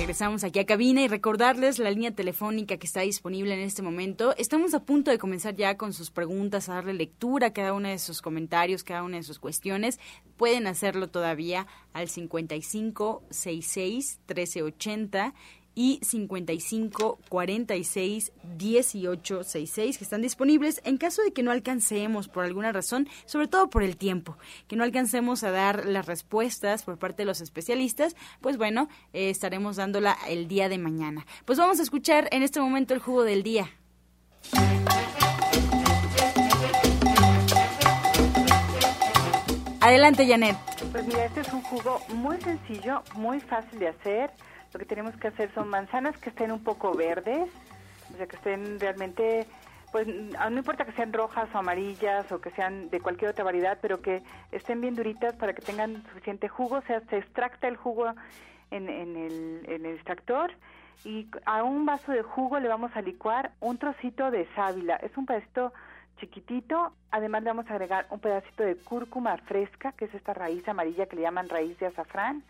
regresamos aquí a cabina y recordarles la línea telefónica que está disponible en este momento. Estamos a punto de comenzar ya con sus preguntas, a darle lectura a cada uno de sus comentarios, cada una de sus cuestiones. Pueden hacerlo todavía al 55 66 1380 y 55 46 18 66 que están disponibles en caso de que no alcancemos por alguna razón, sobre todo por el tiempo, que no alcancemos a dar las respuestas por parte de los especialistas, pues bueno, eh, estaremos dándola el día de mañana. Pues vamos a escuchar en este momento el jugo del día. Adelante, Janet. Pues mira, este es un jugo muy sencillo, muy fácil de hacer lo que tenemos que hacer son manzanas que estén un poco verdes, o sea, que estén realmente, pues no importa que sean rojas o amarillas o que sean de cualquier otra variedad, pero que estén bien duritas para que tengan suficiente jugo, o sea, se extracta el jugo en, en, el, en el extractor y a un vaso de jugo le vamos a licuar un trocito de sábila, es un pedacito chiquitito, además le vamos a agregar un pedacito de cúrcuma fresca, que es esta raíz amarilla que le llaman raíz de azafrán,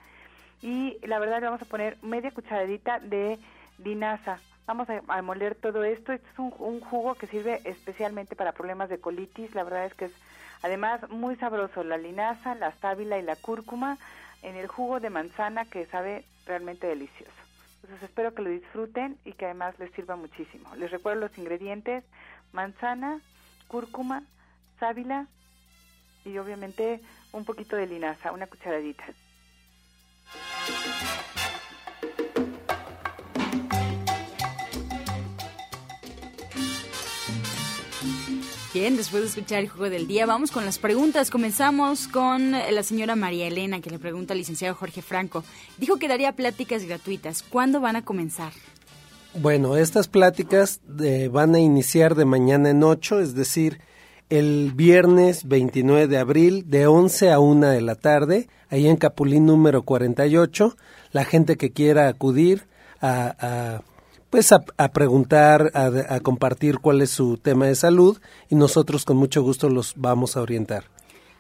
y la verdad le vamos a poner media cucharadita de linaza. Vamos a, moler todo esto. Este es un, un, jugo que sirve especialmente para problemas de colitis. La verdad es que es además muy sabroso la linaza, la sábila y la cúrcuma en el jugo de manzana que sabe realmente delicioso. Entonces espero que lo disfruten y que además les sirva muchísimo. Les recuerdo los ingredientes, manzana, cúrcuma, sábila y obviamente un poquito de linaza, una cucharadita. Bien, después de escuchar el juego del día, vamos con las preguntas. Comenzamos con la señora María Elena, que le pregunta al licenciado Jorge Franco. Dijo que daría pláticas gratuitas. ¿Cuándo van a comenzar? Bueno, estas pláticas eh, van a iniciar de mañana en 8, es decir, el viernes 29 de abril de 11 a 1 de la tarde, ahí en Capulín número 48. La gente que quiera acudir a, a pues a, preguntar, a, compartir cuál es su tema de salud y nosotros con mucho gusto los vamos a orientar.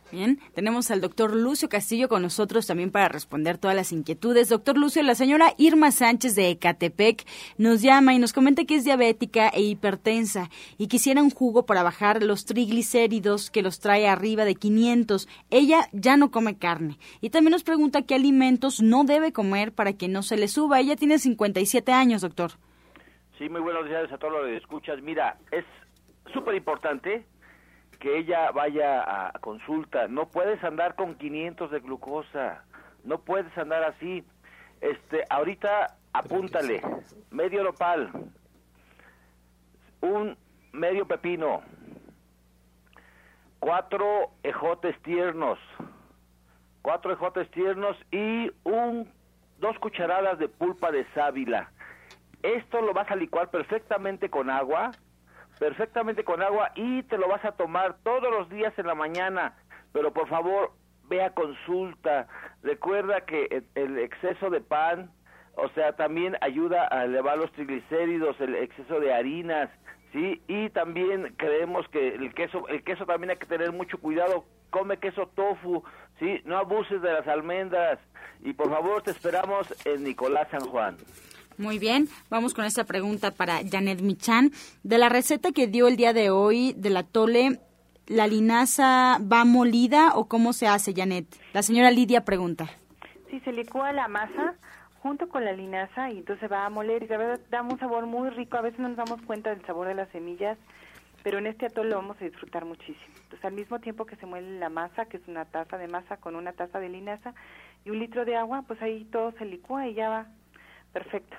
Bien, tenemos al doctor Lucio Castillo con nosotros también para responder todas las inquietudes. Doctor Lucio, la señora Irma Sánchez de Ecatepec nos llama y nos comenta que es diabética e hipertensa y quisiera un jugo para bajar los triglicéridos que los trae arriba de 500. Ella ya no come carne y también nos pregunta qué alimentos no debe comer para que no se le suba. Ella tiene 57 años, doctor. Sí, muy buenos días a todos los que escuchas. Mira, es súper importante que ella vaya a consulta. No puedes andar con 500 de glucosa. No puedes andar así. Este, ahorita apúntale. Medio nopal. Un medio pepino. Cuatro ejotes tiernos. Cuatro ejotes tiernos y un dos cucharadas de pulpa de sábila esto lo vas a licuar perfectamente con agua, perfectamente con agua y te lo vas a tomar todos los días en la mañana. Pero por favor, ve a consulta. Recuerda que el exceso de pan, o sea, también ayuda a elevar los triglicéridos, el exceso de harinas, ¿sí? Y también creemos que el queso, el queso también hay que tener mucho cuidado. Come queso tofu, ¿sí? No abuses de las almendras. Y por favor, te esperamos en Nicolás San Juan. Muy bien, vamos con esta pregunta para Janet Michan. De la receta que dio el día de hoy de la tole, ¿la linaza va molida o cómo se hace, Janet? La señora Lidia pregunta. Sí, se licúa la masa junto con la linaza y entonces va a moler y verdad da un sabor muy rico. A veces no nos damos cuenta del sabor de las semillas, pero en este atole lo vamos a disfrutar muchísimo. Entonces, al mismo tiempo que se muele la masa, que es una taza de masa con una taza de linaza y un litro de agua, pues ahí todo se licúa y ya va perfecto.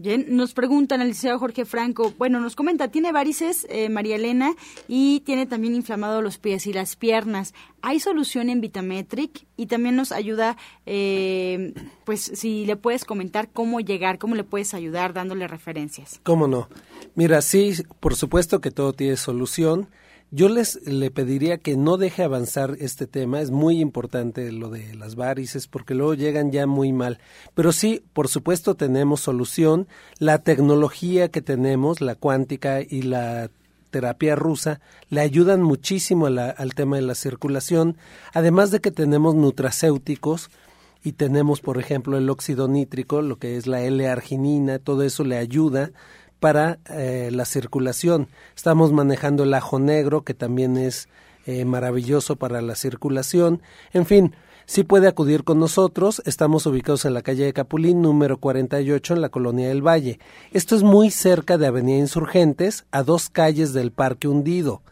Bien, nos preguntan al liceo Jorge Franco, bueno, nos comenta, tiene varices eh, María Elena y tiene también inflamado los pies y las piernas. ¿Hay solución en Vitametric? Y también nos ayuda, eh, pues si le puedes comentar cómo llegar, cómo le puedes ayudar dándole referencias. ¿Cómo no? Mira, sí, por supuesto que todo tiene solución. Yo les le pediría que no deje avanzar este tema, es muy importante lo de las varices porque luego llegan ya muy mal. Pero sí, por supuesto tenemos solución. La tecnología que tenemos, la cuántica y la terapia rusa, le ayudan muchísimo al tema de la circulación, además de que tenemos nutracéuticos y tenemos, por ejemplo, el óxido nítrico, lo que es la L-arginina, todo eso le ayuda para eh, la circulación. Estamos manejando el ajo negro, que también es eh, maravilloso para la circulación. En fin, sí puede acudir con nosotros. Estamos ubicados en la calle de Capulín, número 48, en la colonia del Valle. Esto es muy cerca de Avenida Insurgentes, a dos calles del Parque Hundido.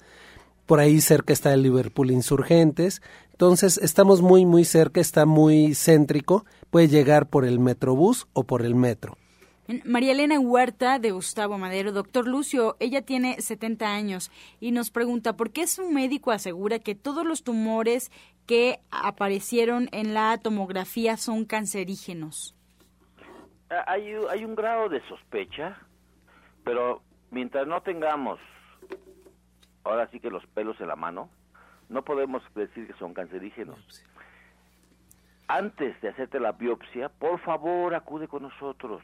Por ahí cerca está el Liverpool Insurgentes. Entonces, estamos muy, muy cerca, está muy céntrico. Puede llegar por el Metrobús o por el metro. María Elena Huerta de Gustavo Madero, doctor Lucio, ella tiene 70 años y nos pregunta por qué su médico asegura que todos los tumores que aparecieron en la tomografía son cancerígenos. Ah, hay, hay un grado de sospecha, pero mientras no tengamos, ahora sí que los pelos en la mano, no podemos decir que son cancerígenos. Antes de hacerte la biopsia, por favor acude con nosotros.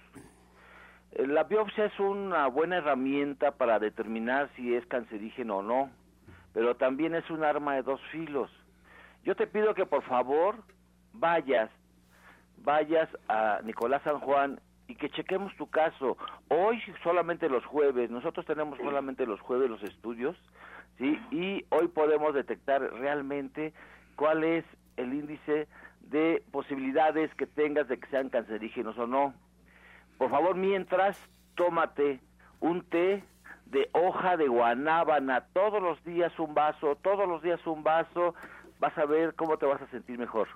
Eh, la biopsia es una buena herramienta para determinar si es cancerígeno o no, pero también es un arma de dos filos. Yo te pido que por favor vayas, vayas a Nicolás San Juan y que chequemos tu caso. Hoy solamente los jueves, nosotros tenemos solamente los jueves los estudios, ¿sí? Y hoy podemos detectar realmente cuál es el índice de posibilidades que tengas de que sean cancerígenos o no. Por favor, mientras, tómate un té de hoja de guanábana, todos los días un vaso, todos los días un vaso, vas a ver cómo te vas a sentir mejor.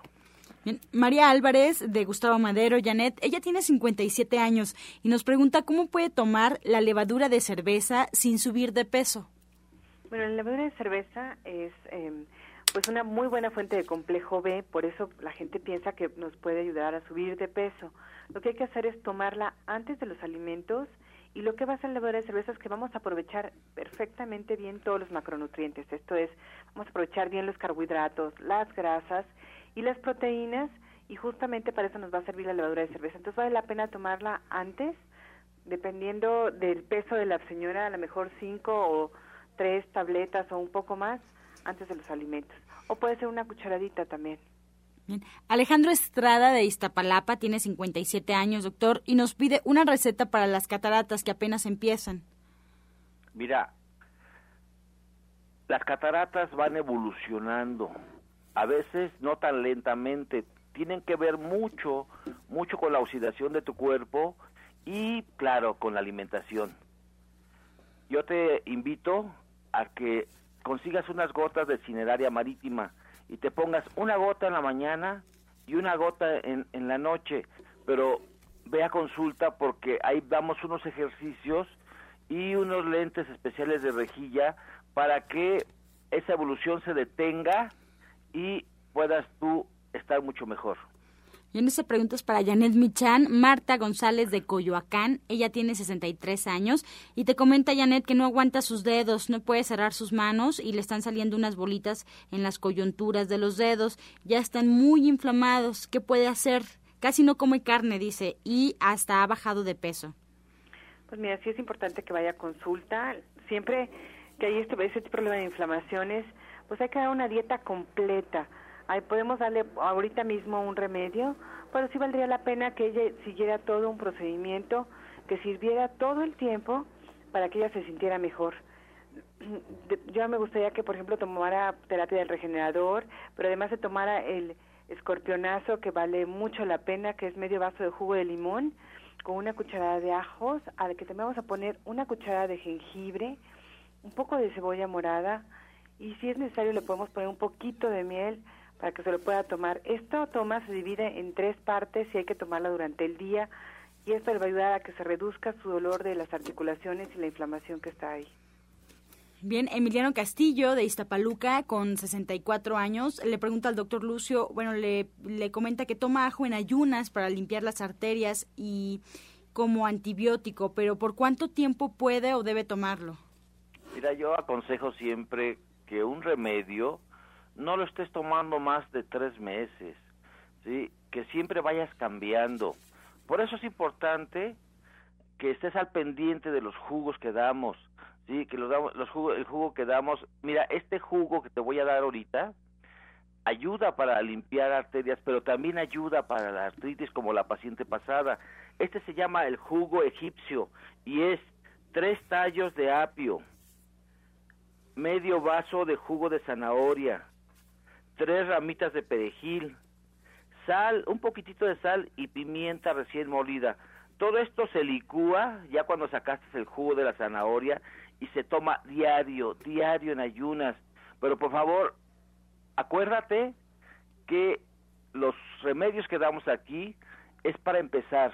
María Álvarez, de Gustavo Madero, Janet, ella tiene 57 años y nos pregunta cómo puede tomar la levadura de cerveza sin subir de peso. Bueno, la levadura de cerveza es em, pues una muy buena fuente de complejo B, por eso la gente piensa que nos puede ayudar a subir de peso. Lo que hay que hacer es tomarla antes de los alimentos y lo que va a hacer la levadura de cerveza es que vamos a aprovechar perfectamente bien todos los macronutrientes. Esto es, vamos a aprovechar bien los carbohidratos, las grasas y las proteínas y justamente para eso nos va a servir la levadura de cerveza. Entonces vale la pena tomarla antes, dependiendo del peso de la señora, a lo mejor cinco o tres tabletas o un poco más antes de los alimentos. O puede ser una cucharadita también. Bien. Alejandro Estrada de Iztapalapa tiene 57 años, doctor, y nos pide una receta para las cataratas que apenas empiezan. Mira, las cataratas van evolucionando a veces no tan lentamente, tienen que ver mucho, mucho con la oxidación de tu cuerpo y, claro, con la alimentación. Yo te invito a que consigas unas gotas de cineraria marítima y te pongas una gota en la mañana y una gota en, en la noche, pero ve a consulta porque ahí damos unos ejercicios y unos lentes especiales de rejilla para que esa evolución se detenga y puedas tú estar mucho mejor. Y pregunta para Janet Michan, Marta González de Coyoacán. Ella tiene 63 años y te comenta Janet que no aguanta sus dedos, no puede cerrar sus manos y le están saliendo unas bolitas en las coyunturas de los dedos. Ya están muy inflamados. ¿Qué puede hacer? Casi no come carne, dice, y hasta ha bajado de peso. Pues mira, sí es importante que vaya a consulta. Siempre que hay este, problema de inflamaciones, pues hay que dar una dieta completa. Ahí podemos darle ahorita mismo un remedio, pero sí valdría la pena que ella siguiera todo un procedimiento que sirviera todo el tiempo para que ella se sintiera mejor. Yo me gustaría que, por ejemplo, tomara terapia del regenerador, pero además se tomara el escorpionazo, que vale mucho la pena, que es medio vaso de jugo de limón, con una cucharada de ajos, al que también vamos a poner una cucharada de jengibre, un poco de cebolla morada, y si es necesario le podemos poner un poquito de miel para que se lo pueda tomar. Esto toma se divide en tres partes y hay que tomarla durante el día y esto le va a ayudar a que se reduzca su dolor de las articulaciones y la inflamación que está ahí. Bien, Emiliano Castillo de Iztapaluca, con 64 años, le pregunta al doctor Lucio, bueno, le, le comenta que toma ajo en ayunas para limpiar las arterias y como antibiótico, pero ¿por cuánto tiempo puede o debe tomarlo? Mira, yo aconsejo siempre que un remedio no lo estés tomando más de tres meses, ¿sí? que siempre vayas cambiando. Por eso es importante que estés al pendiente de los jugos que damos, sí, que los, damos, los el jugo que damos. Mira, este jugo que te voy a dar ahorita ayuda para limpiar arterias, pero también ayuda para la artritis como la paciente pasada. Este se llama el jugo egipcio y es tres tallos de apio, medio vaso de jugo de zanahoria, tres ramitas de perejil, sal, un poquitito de sal y pimienta recién molida. Todo esto se licúa ya cuando sacaste el jugo de la zanahoria y se toma diario, diario en ayunas. Pero por favor, acuérdate que los remedios que damos aquí es para empezar.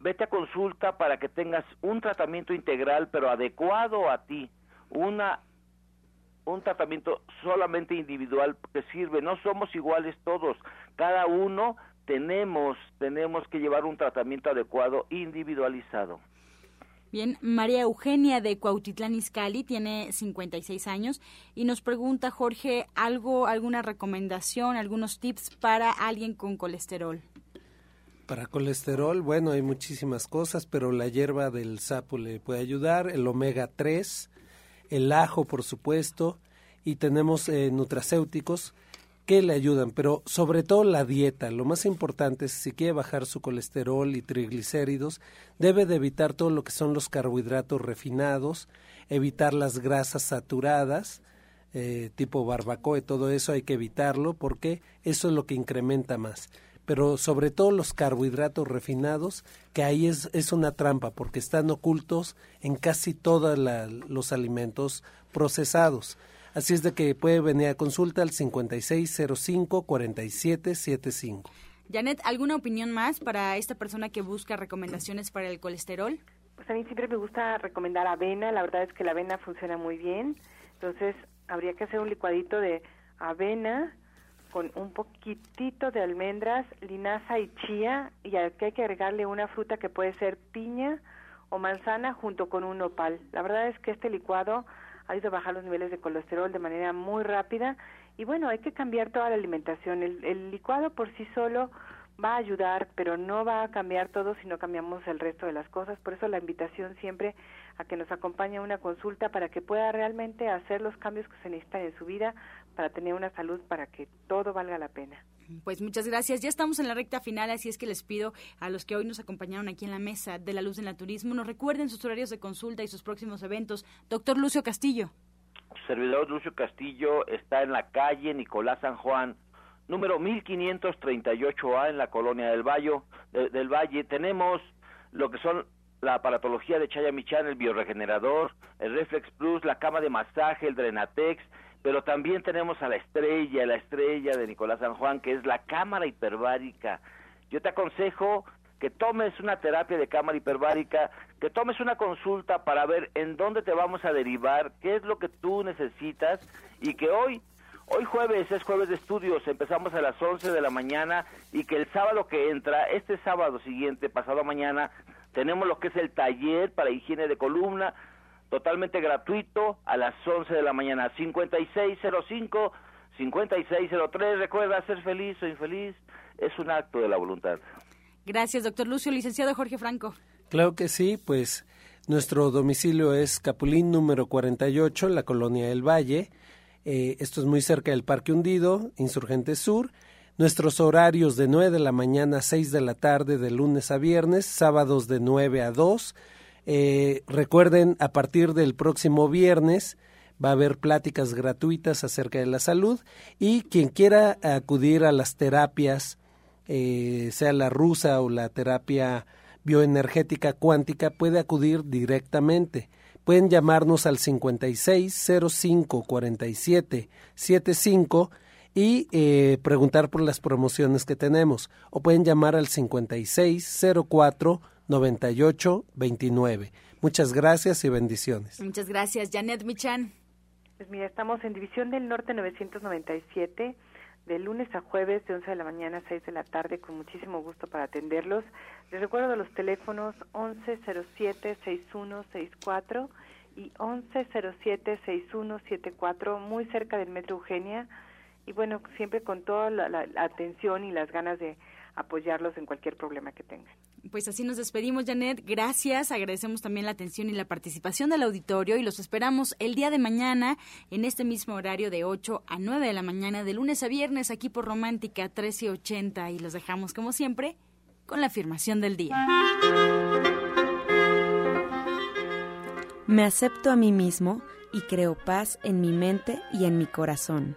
Vete a consulta para que tengas un tratamiento integral pero adecuado a ti, una un tratamiento solamente individual que sirve. No somos iguales todos. Cada uno tenemos, tenemos que llevar un tratamiento adecuado, individualizado. Bien, María Eugenia de Cuautitlán Izcalli tiene 56 años y nos pregunta, Jorge, algo, alguna recomendación, algunos tips para alguien con colesterol. Para colesterol, bueno, hay muchísimas cosas, pero la hierba del sapo le puede ayudar, el omega 3, el ajo, por supuesto, y tenemos eh, nutracéuticos que le ayudan, pero sobre todo la dieta. Lo más importante es si quiere bajar su colesterol y triglicéridos, debe de evitar todo lo que son los carbohidratos refinados, evitar las grasas saturadas, eh, tipo barbacoa y todo eso hay que evitarlo porque eso es lo que incrementa más pero sobre todo los carbohidratos refinados, que ahí es, es una trampa porque están ocultos en casi todos los alimentos procesados. Así es de que puede venir a consulta al 5605-4775. Janet, ¿alguna opinión más para esta persona que busca recomendaciones para el colesterol? Pues a mí siempre me gusta recomendar avena, la verdad es que la avena funciona muy bien, entonces habría que hacer un licuadito de avena con un poquitito de almendras, linaza y chía y aquí hay que agregarle una fruta que puede ser piña o manzana junto con un nopal. La verdad es que este licuado ha ido a bajar los niveles de colesterol de manera muy rápida y bueno, hay que cambiar toda la alimentación. El, el licuado por sí solo va a ayudar, pero no va a cambiar todo si no cambiamos el resto de las cosas. Por eso la invitación siempre a que nos acompañe a una consulta para que pueda realmente hacer los cambios que se necesitan en su vida para tener una salud, para que todo valga la pena. Pues muchas gracias. Ya estamos en la recta final, así es que les pido a los que hoy nos acompañaron aquí en la mesa de la luz en el turismo, nos recuerden sus horarios de consulta y sus próximos eventos. Doctor Lucio Castillo. Servidor Lucio Castillo está en la calle Nicolás San Juan, número 1538A en la colonia del Valle. del Valle. Tenemos lo que son la aparatología de Chaya Michan, el bioregenerador, el Reflex Plus, la cama de masaje, el Drenatex, pero también tenemos a la estrella, la estrella de Nicolás San Juan, que es la cámara hiperbárica. Yo te aconsejo que tomes una terapia de cámara hiperbárica, que tomes una consulta para ver en dónde te vamos a derivar, qué es lo que tú necesitas y que hoy, hoy jueves es jueves de estudios, empezamos a las 11 de la mañana y que el sábado que entra, este sábado siguiente, pasado mañana, tenemos lo que es el taller para higiene de columna, totalmente gratuito a las 11 de la mañana, 5605 5603. Recuerda, ser feliz o infeliz es un acto de la voluntad. Gracias, doctor Lucio. Licenciado Jorge Franco. Claro que sí, pues nuestro domicilio es Capulín número 48, la colonia del Valle. Eh, esto es muy cerca del Parque Hundido, Insurgente Sur. Nuestros horarios de 9 de la mañana a 6 de la tarde, de lunes a viernes, sábados de 9 a 2 eh, recuerden, a partir del próximo viernes va a haber pláticas gratuitas acerca de la salud y quien quiera acudir a las terapias, eh, sea la rusa o la terapia bioenergética cuántica, puede acudir directamente. Pueden llamarnos al 5605 47 75 y eh, preguntar por las promociones que tenemos. O pueden llamar al 5604 9829. Muchas gracias y bendiciones. Muchas gracias, Janet Michan. Pues mira, estamos en División del Norte 997, de lunes a jueves, de 11 de la mañana a 6 de la tarde, con muchísimo gusto para atenderlos. Les recuerdo los teléfonos 1107-6164 y 1107-6174, muy cerca del Metro Eugenia. Y bueno, siempre con toda la atención y las ganas de apoyarlos en cualquier problema que tengan. Pues así nos despedimos, Janet. Gracias. Agradecemos también la atención y la participación del auditorio y los esperamos el día de mañana en este mismo horario de 8 a 9 de la mañana, de lunes a viernes, aquí por Romántica 1380. Y los dejamos, como siempre, con la afirmación del día. Me acepto a mí mismo y creo paz en mi mente y en mi corazón.